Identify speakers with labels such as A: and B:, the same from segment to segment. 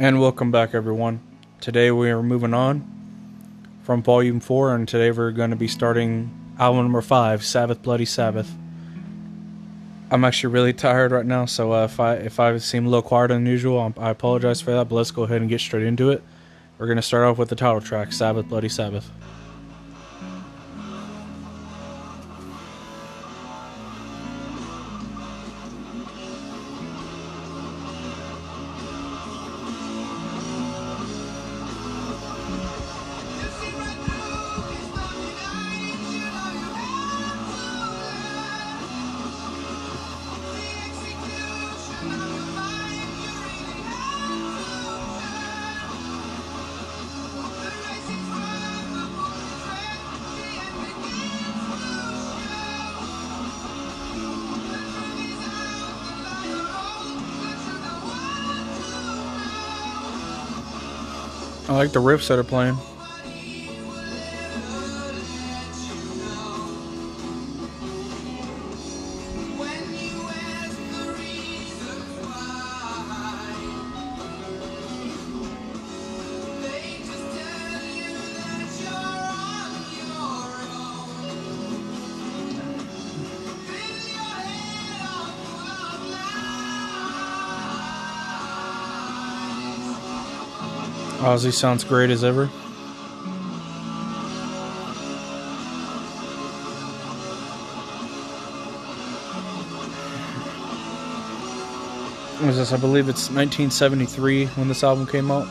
A: And welcome back, everyone. Today we are moving on from Volume 4, and today we're going to be starting album number 5, Sabbath Bloody Sabbath. I'm actually really tired right now, so uh, if I if I seem a little quieter than usual, I'm, I apologize for that, but let's go ahead and get straight into it. We're going to start off with the title track, Sabbath Bloody Sabbath. I like the riffs that are playing. Ozzy sounds great as ever. Was this? I believe it's 1973 when this album came out.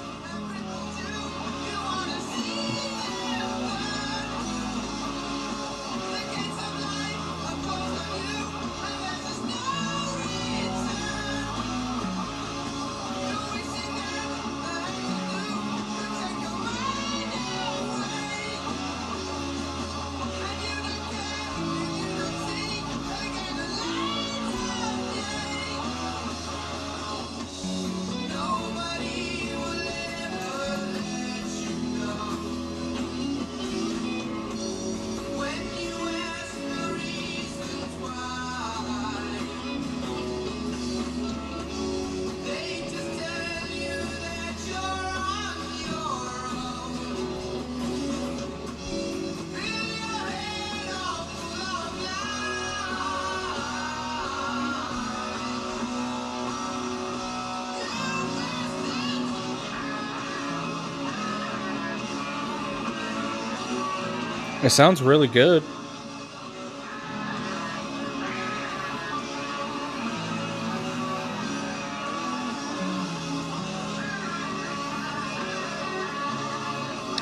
A: It sounds really good.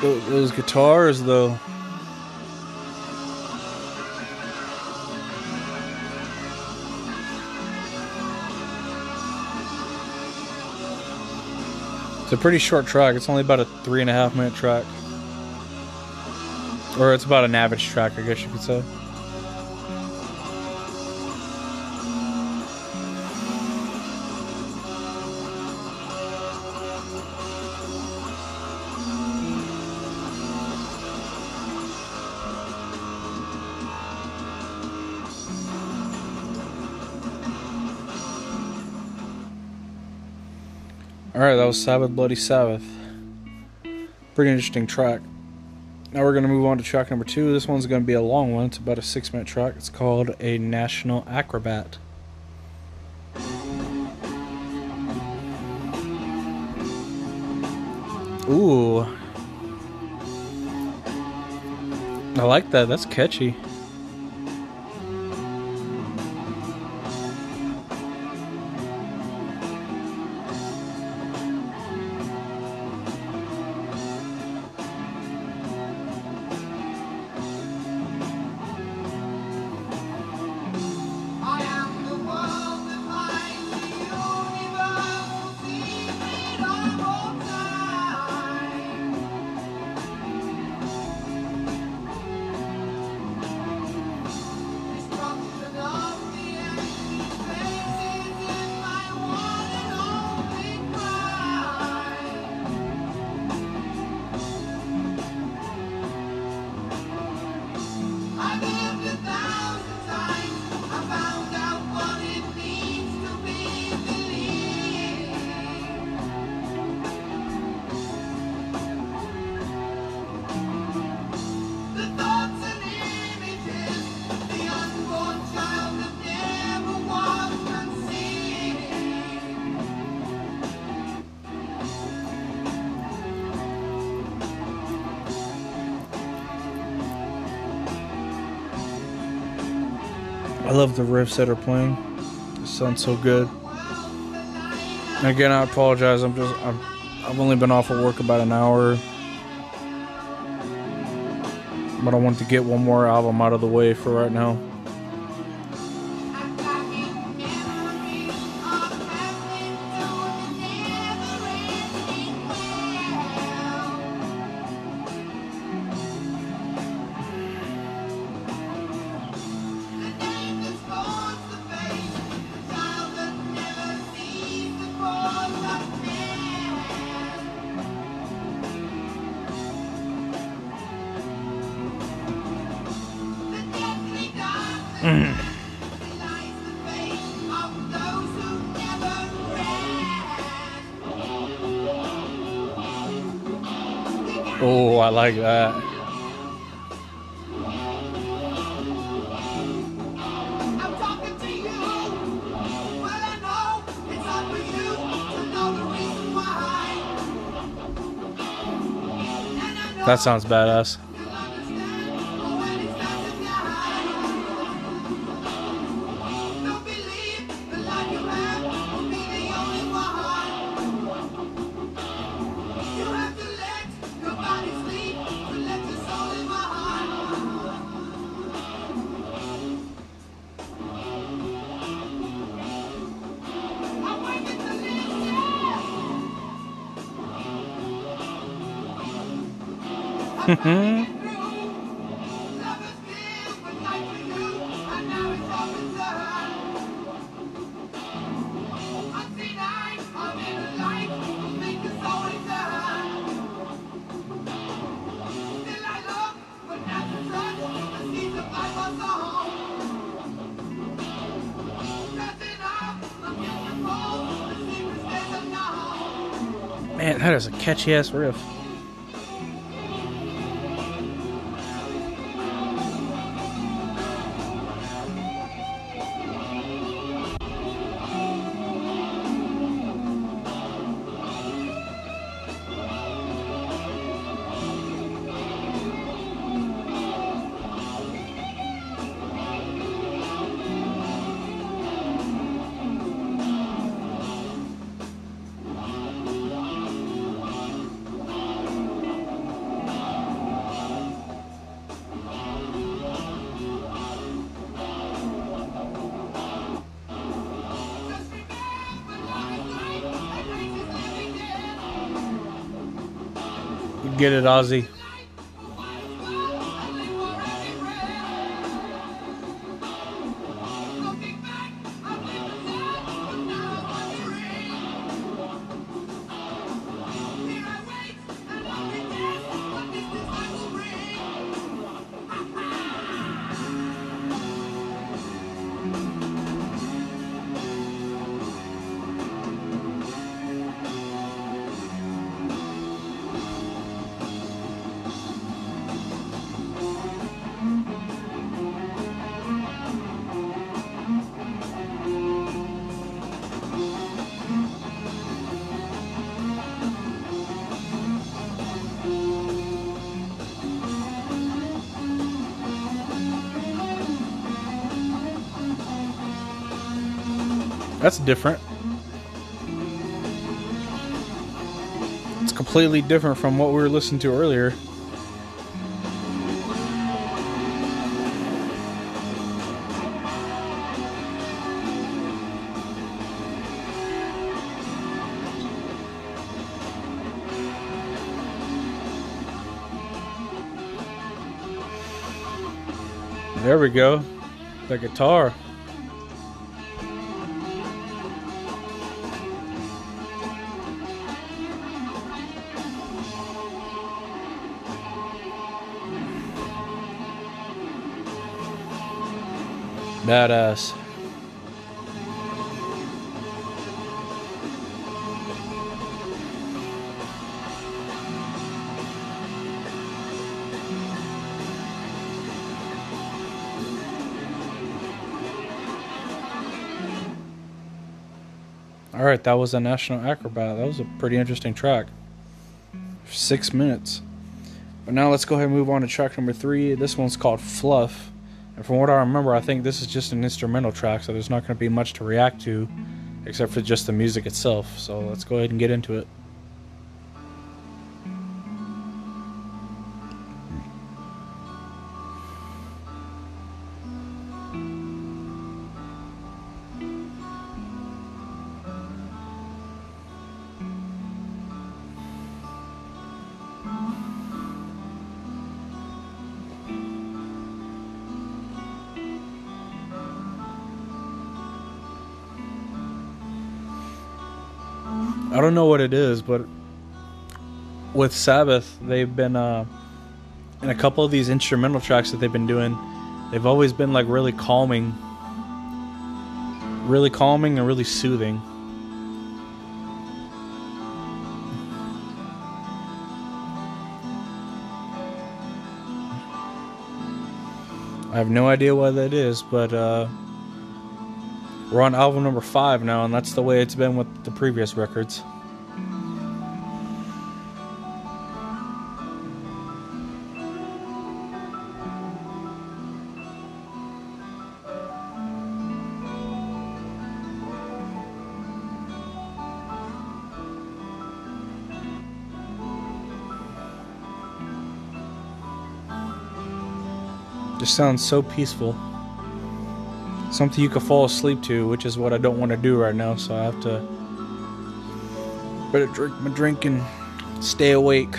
A: Those guitars, though. It's a pretty short track. It's only about a three and a half minute track. Or it's about an average track, I guess you could say. Alright, that was Sabbath Bloody Sabbath. Pretty interesting track. Now we're going to move on to track number two. This one's going to be a long one. It's about a six minute track. It's called A National Acrobat. Ooh. I like that. That's catchy. Love the riffs that are playing. It sounds so good. Again, I apologize. I'm just I'm, I've only been off of work about an hour, but I want to get one more album out of the way for right now. Like that. That sounds badass. Catchy ass riff. Get it, Ozzy. That's different. It's completely different from what we were listening to earlier. There we go. The guitar. Badass. All right, that was a National Acrobat. That was a pretty interesting track. Six minutes. But now let's go ahead and move on to track number three. This one's called Fluff
B: from what I remember, I think this is just an instrumental track, so there's not going to be much to react to except for just the music itself. So let's go ahead and get into it. I don't know what it is, but with Sabbath, they've been uh, in a couple of these instrumental tracks that they've been doing. They've always been like really calming, really calming and really soothing. I have no idea why that is, but uh, we're on album number five now, and that's the way it's been with the previous records. Just sounds so peaceful. Something you could fall asleep to, which is what I don't want to do right now, so I have to better drink my drink and stay awake.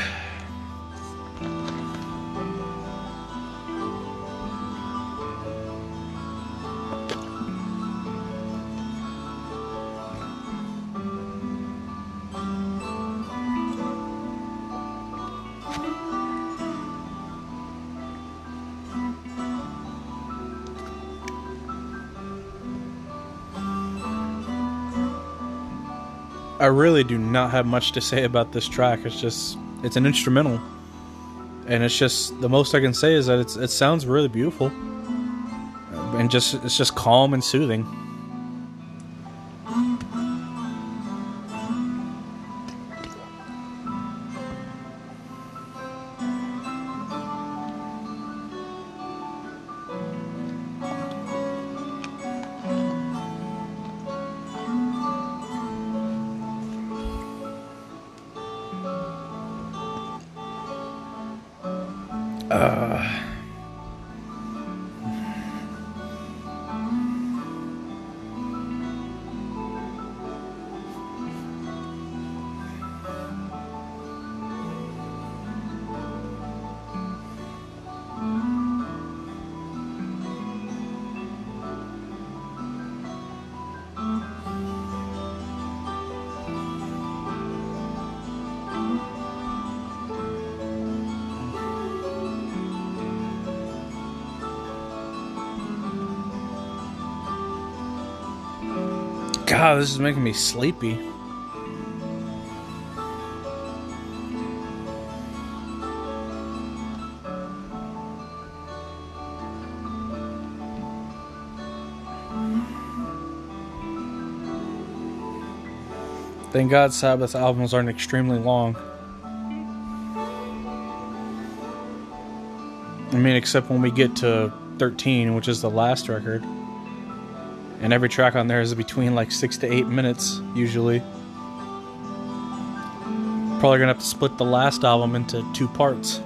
B: I really do not have much to say about this track. It's just it's an instrumental, and it's just the most I can say is that it's it sounds really beautiful, and just it's just calm and soothing. God, this is making me sleepy. Thank God Sabbath albums aren't extremely long. I mean, except when we get to 13, which is the last record. And every track on there is between like six to eight minutes, usually. Probably gonna have to split the last album into two parts.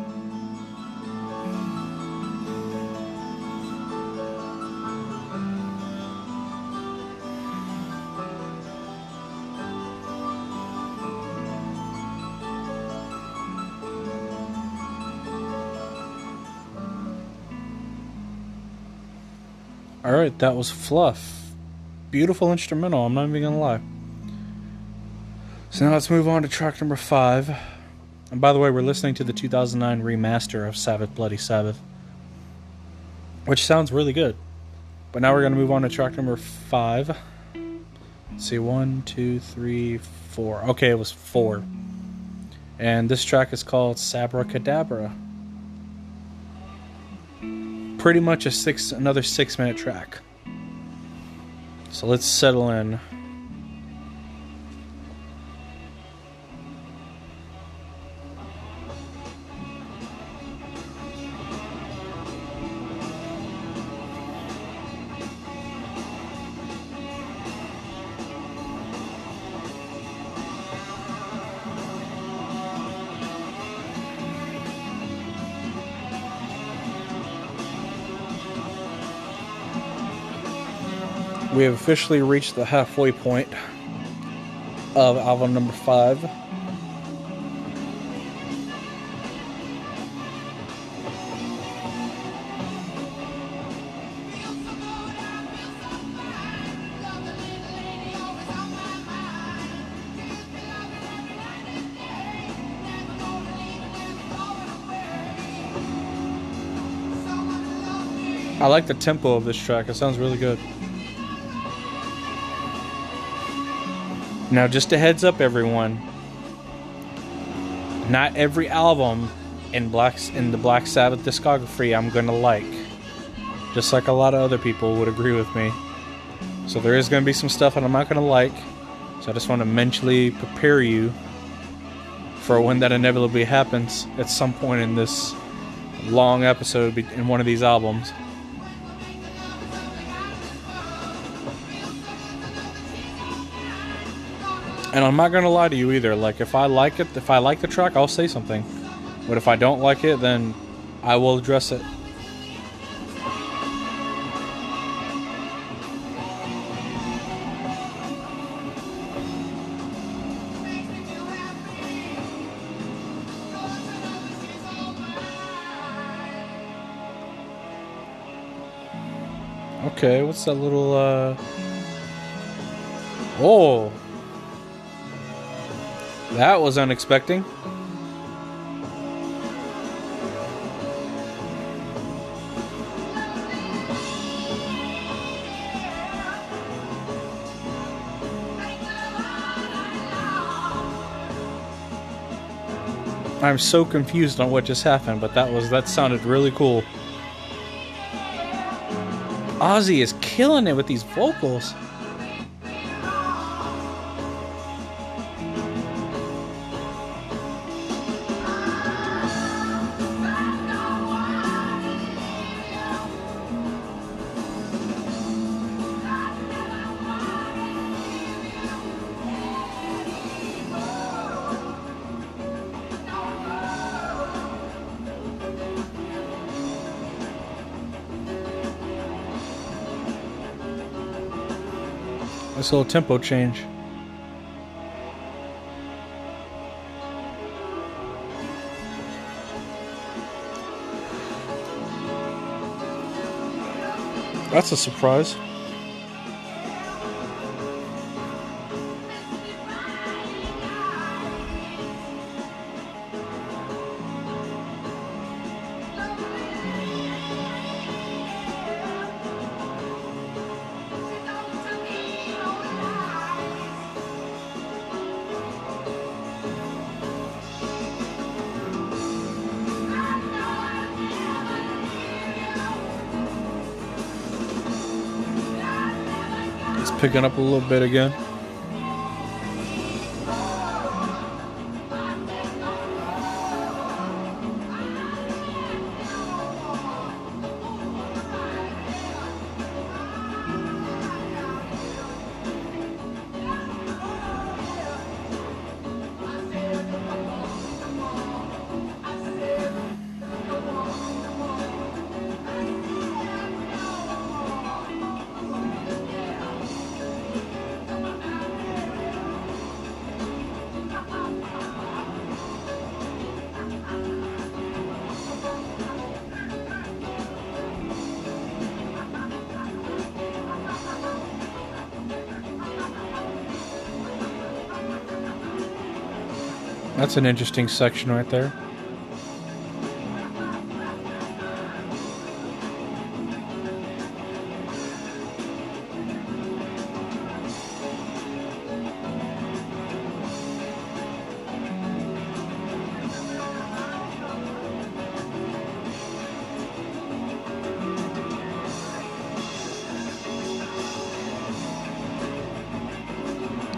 B: Alright, that was Fluff. Beautiful instrumental, I'm not even gonna lie. So now let's move on to track number five. And by the way, we're listening to the 2009 remaster of Sabbath Bloody Sabbath, which sounds really good. But now we're gonna move on to track number five. Let's see, one, two, three, four. Okay, it was four. And this track is called Sabbra Cadabra pretty much a six another six minute track. So let's settle in.
A: We have officially reached the halfway point of album number five. I like the tempo of this track. It sounds really good. Now, just a heads up, everyone. Not every album in Black's in the Black Sabbath discography I'm gonna like. Just like a lot of other people would agree with me. So there is gonna be some stuff that I'm not gonna like. So I just want to mentally prepare you for when that inevitably happens at some point in this long episode in one of these albums. And I'm not gonna lie to you either. Like if I like it, if I like the track, I'll say something. But if I don't like it, then I will address it. Okay, what's that little uh Oh, that was unexpected. I'm so confused on what just happened, but that was that sounded really cool. Ozzy is killing it with these vocals. Nice little tempo change. That's a surprise. Picking up a little bit again. That's an interesting section right there.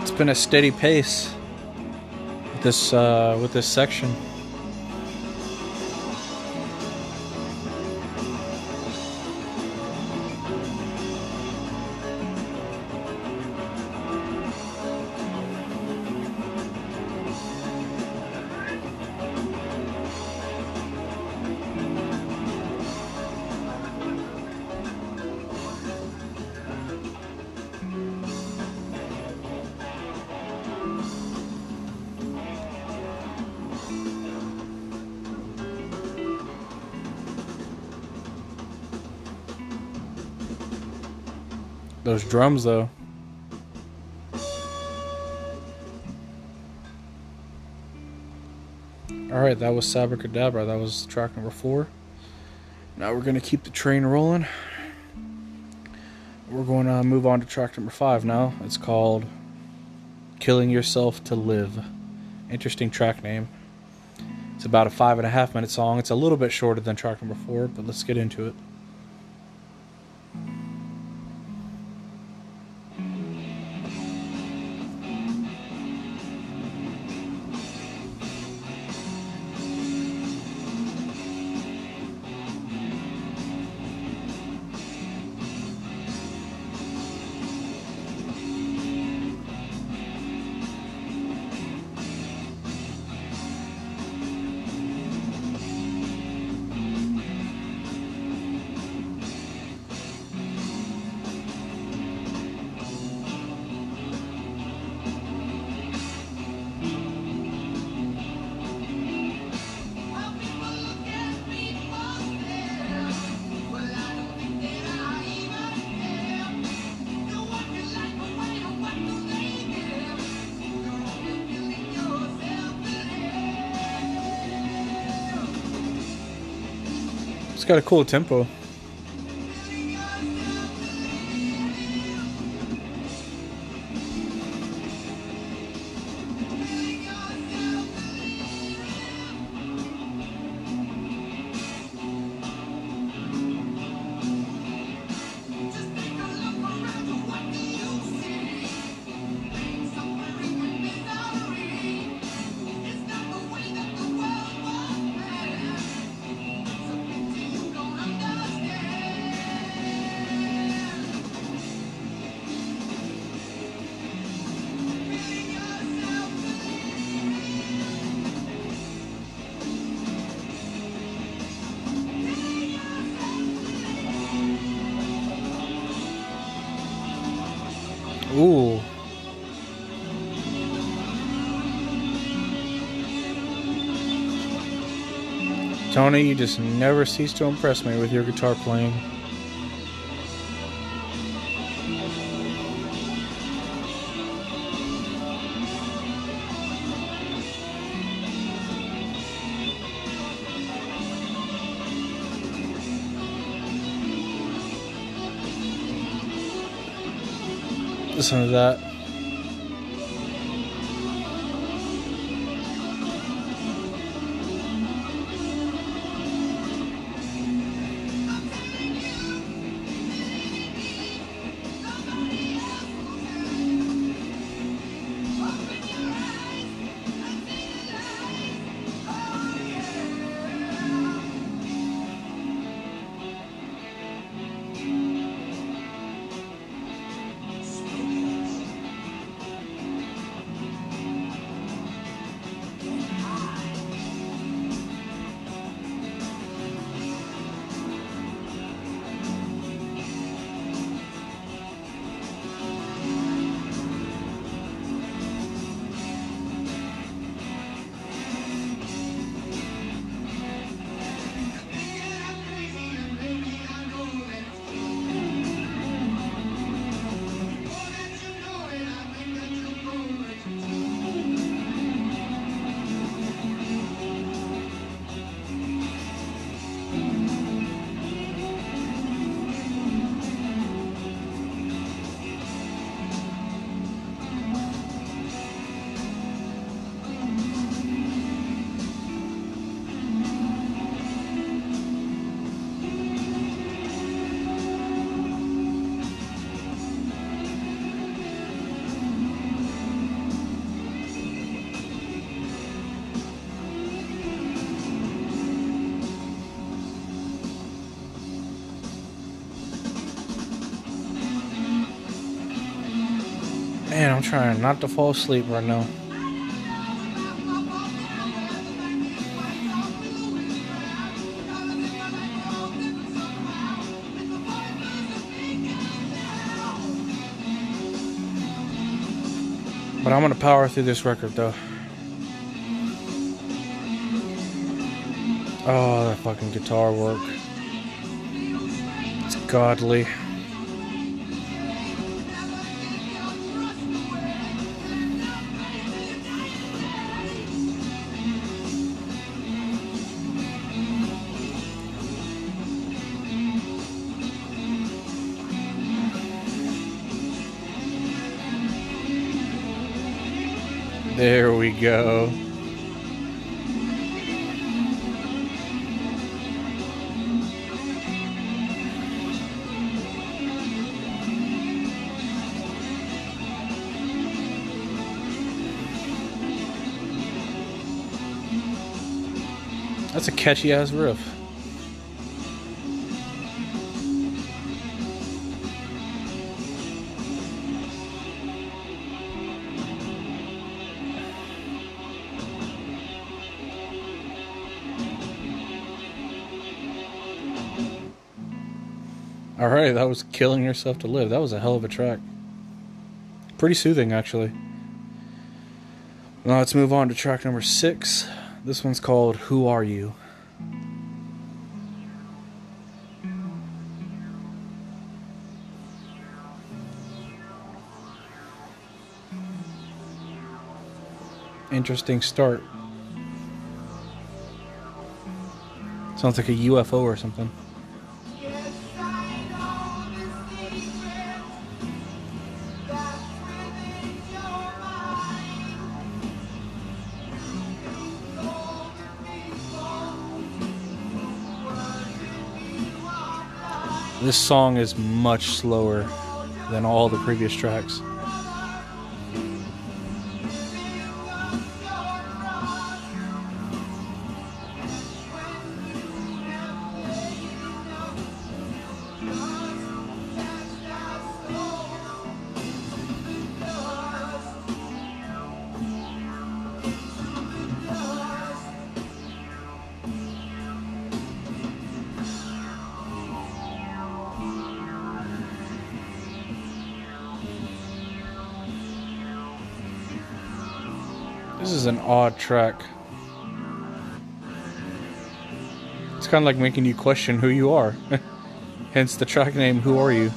A: It's been a steady pace this uh, with this section. Drums, though. Alright, that was Sabbra Cadabra. That was track number four. Now we're going to keep the train rolling. We're going to uh, move on to track number five now. It's called Killing Yourself to Live. Interesting track name. It's about a five and a half minute song. It's a little bit shorter than track number four, but let's get into it. It's got a cool tempo. Ooh. Tony, you just never cease to impress me with your guitar playing. Listen to that. Trying not to fall asleep right now. But I'm gonna power through this record though. Oh, that fucking guitar work. It's godly. There we go. That's a catchy ass riff. That was Killing Yourself to Live. That was a hell of a track. Pretty soothing, actually. Now let's move on to track number six. This one's called Who Are You? Interesting start. Sounds like a UFO or something. This song is much slower than all the previous tracks. Track. It's kind of like making you question who you are. Hence the track name, Who Are You?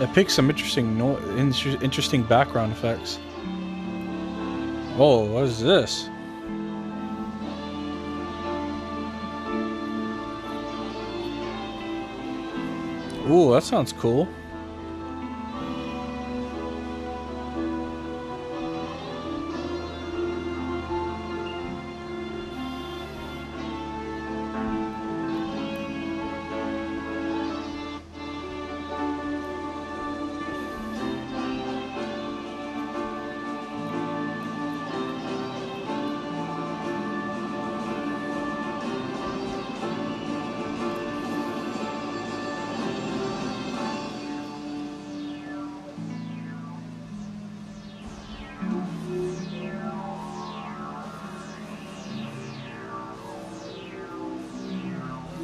A: It picks some interesting no- interesting background effects. Oh, what is this? Ooh, that sounds cool.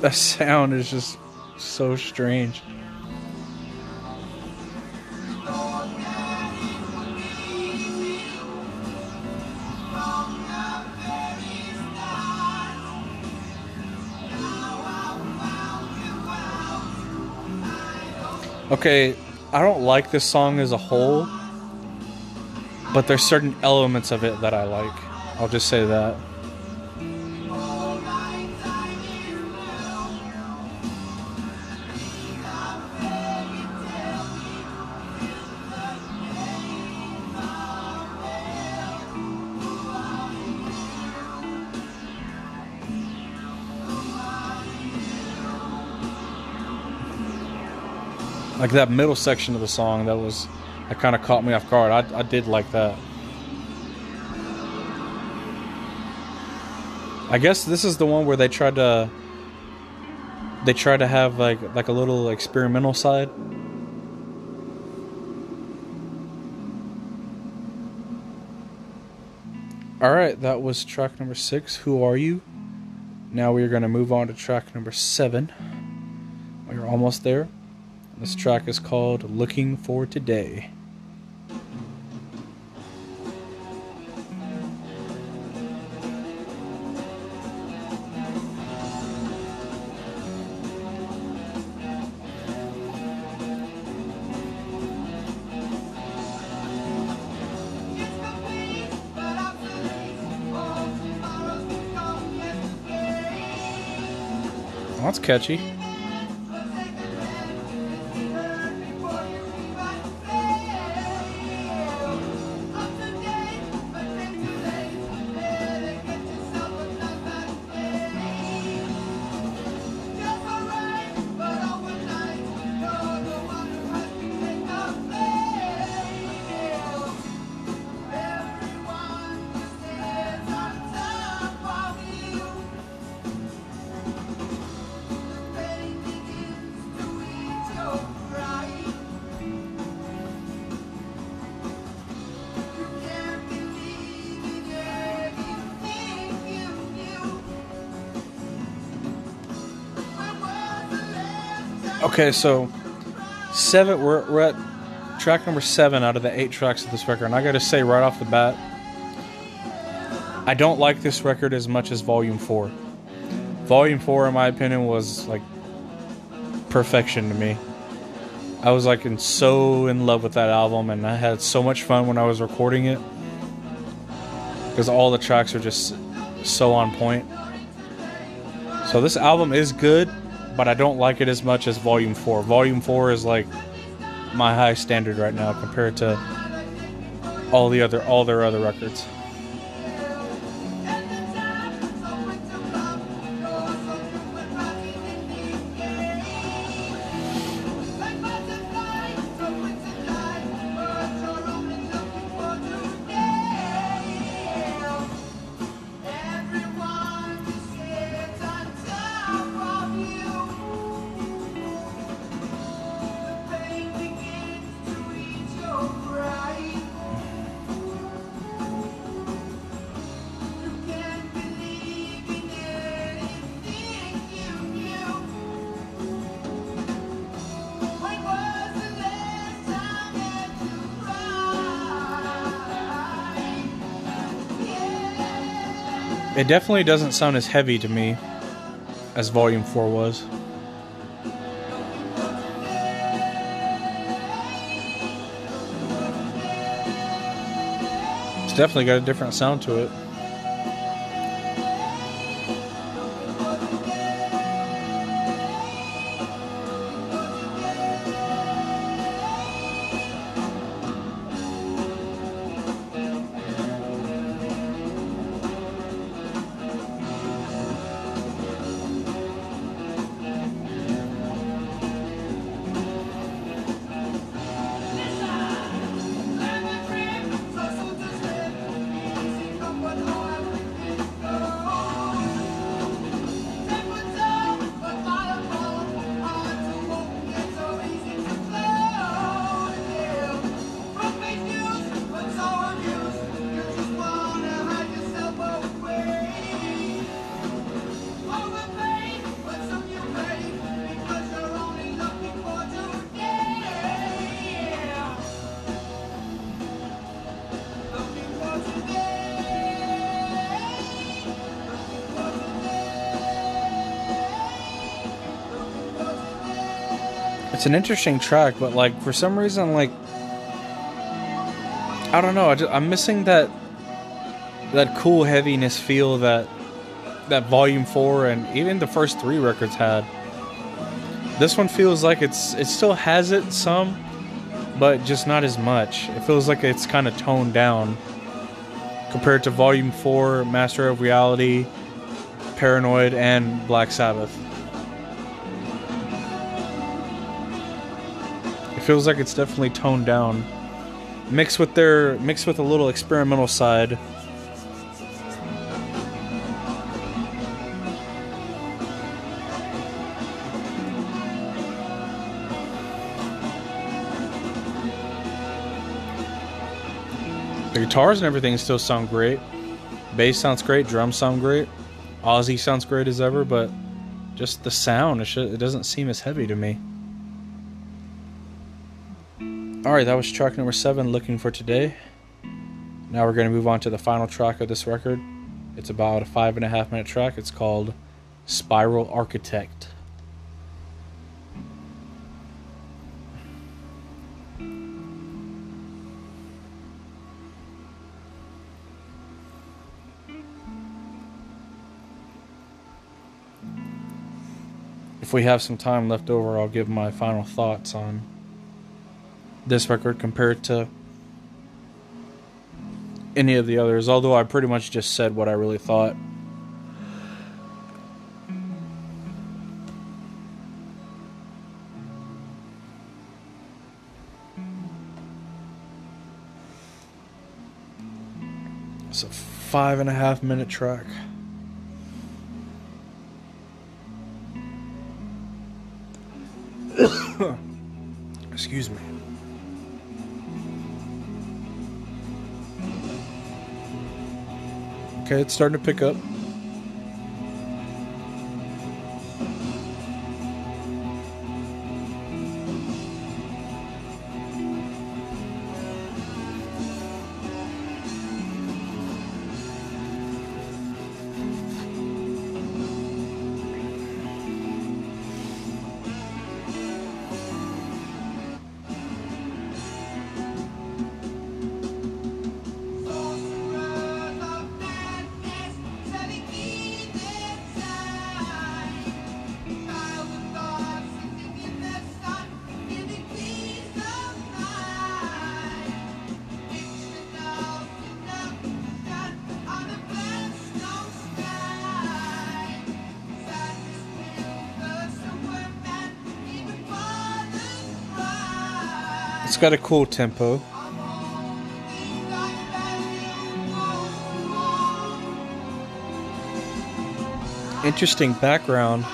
A: That sound is just so strange. Okay, I don't like this song as a whole, but there's certain elements of it that I like. I'll just say that. like that middle section of the song that was that kind of caught me off guard I, I did like that i guess this is the one where they tried to they tried to have like like a little experimental side Alright, that was track number six, Who Are You? Now we are going to move on to track number seven. We're almost there. This track is called Looking for Today. Catchy. Okay, so seven. We're, we're at track number seven out of the eight tracks of this record, and I got to say right off the bat, I don't like this record as much as Volume Four. Volume Four, in my opinion, was like perfection to me. I was like in so in love with that album, and I had so much fun when I was recording it because all the tracks are just so on point. So this album is good but I don't like it as much as Volume 4. Volume 4 is like my high standard right now compared to all the other all their other records. It definitely doesn't sound as heavy to me as Volume 4 was. It's definitely got a different sound to it. It's an interesting track, but like for some reason, like I don't know, I just, I'm missing that that cool heaviness feel that that Volume Four and even the first three records had. This one feels like it's it still has it some, but just not as much. It feels like it's kind of toned down compared to Volume Four, Master of Reality, Paranoid, and Black Sabbath. Feels like it's definitely toned down. Mixed with their mixed with a little experimental side. The guitars and everything still sound great. Bass sounds great, drums sound great, Ozzy sounds great as ever, but just the sound, it, should, it doesn't seem as heavy to me. Alright, that was track number seven, Looking for Today. Now we're going to move on to the final track of this record. It's about a five and a half minute track. It's called Spiral Architect. If we have some time left over, I'll give my final thoughts on this record compared to any of the others, although I pretty much just said what I really thought. It's a five and a half minute track. Excuse me. Okay, it's starting to pick up. Got a cool tempo. Interesting background.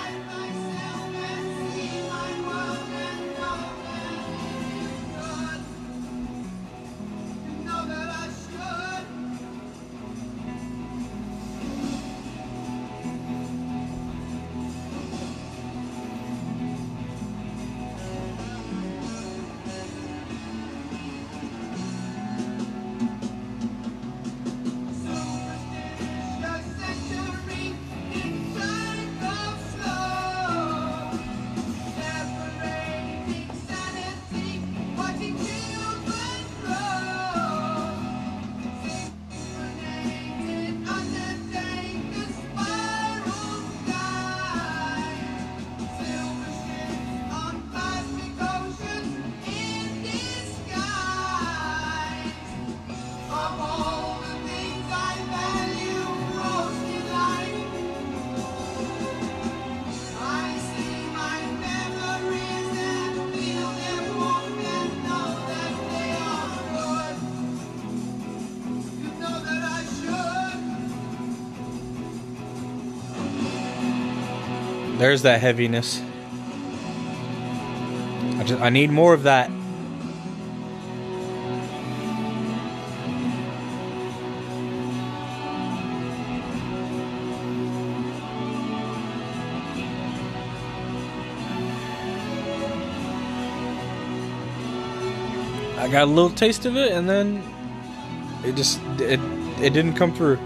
A: There's that heaviness. I just I need more of that. I got a little taste of it and then it just it it didn't come through.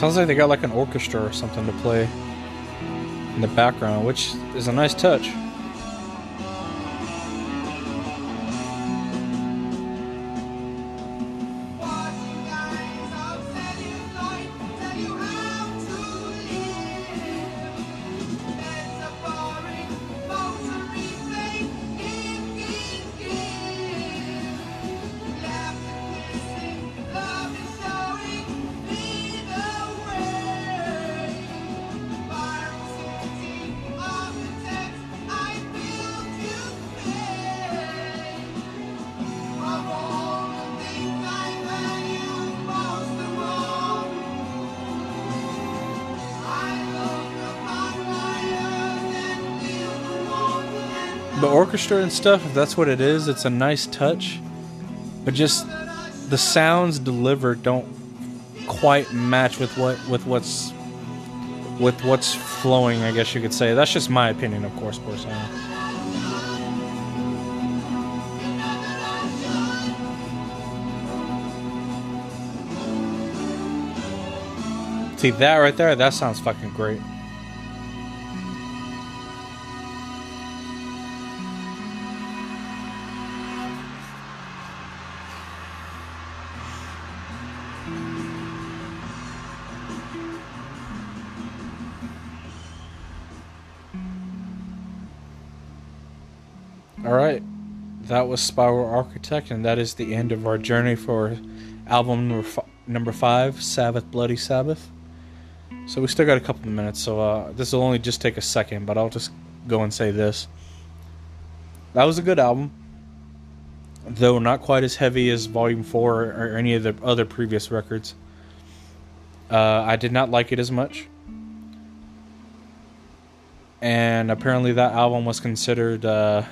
A: Sounds like they got like an orchestra or something to play in the background, which is a nice touch.
B: The orchestra and stuff, if that's what it is, it's a nice touch. But just the sounds delivered don't quite match with what with what's with what's flowing, I guess you could say. That's just my opinion, of course, personally. See that right there? That sounds fucking great. Spiral Architect, and that is the end of our journey for album number, f- number five, Sabbath Bloody Sabbath. So we still got a couple of minutes, so uh, this will only just take a second, but I'll just go and say this. That was a good album, though not quite as heavy as Volume 4 or any of the other previous records. Uh, I did not like it as much. And apparently, that album was considered. Uh,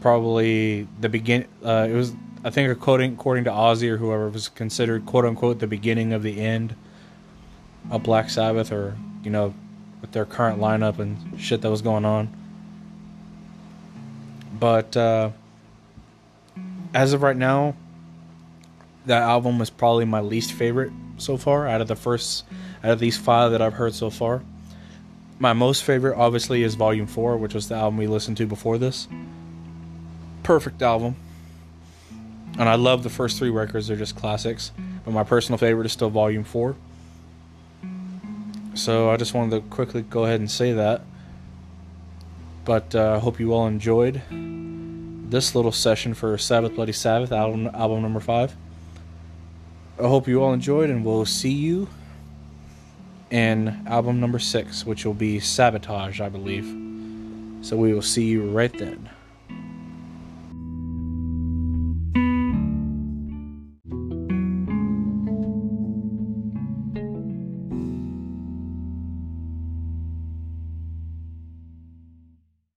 B: probably the begin. Uh, it was, I think, according according to Ozzy or whoever, was considered quote unquote the beginning of the end of Black Sabbath, or you know, with their current lineup and shit that was going on. But uh, as of right now, that album is probably my least favorite so far out of the first out of these five that I've heard so far. My most favorite, obviously, is Volume Four, which was the album we listened to before this perfect album. And I love the first three records, they're just classics. But my personal favorite is still Volume 4. So I just wanted to quickly go ahead and say that. But uh, I uh, hope you all enjoyed this little session for Sabbath Bloody Sabbath, album, album number 5. I hope you all enjoyed, and we'll see you in album number 6, which will be Sabotage, I believe. So we will see you right then.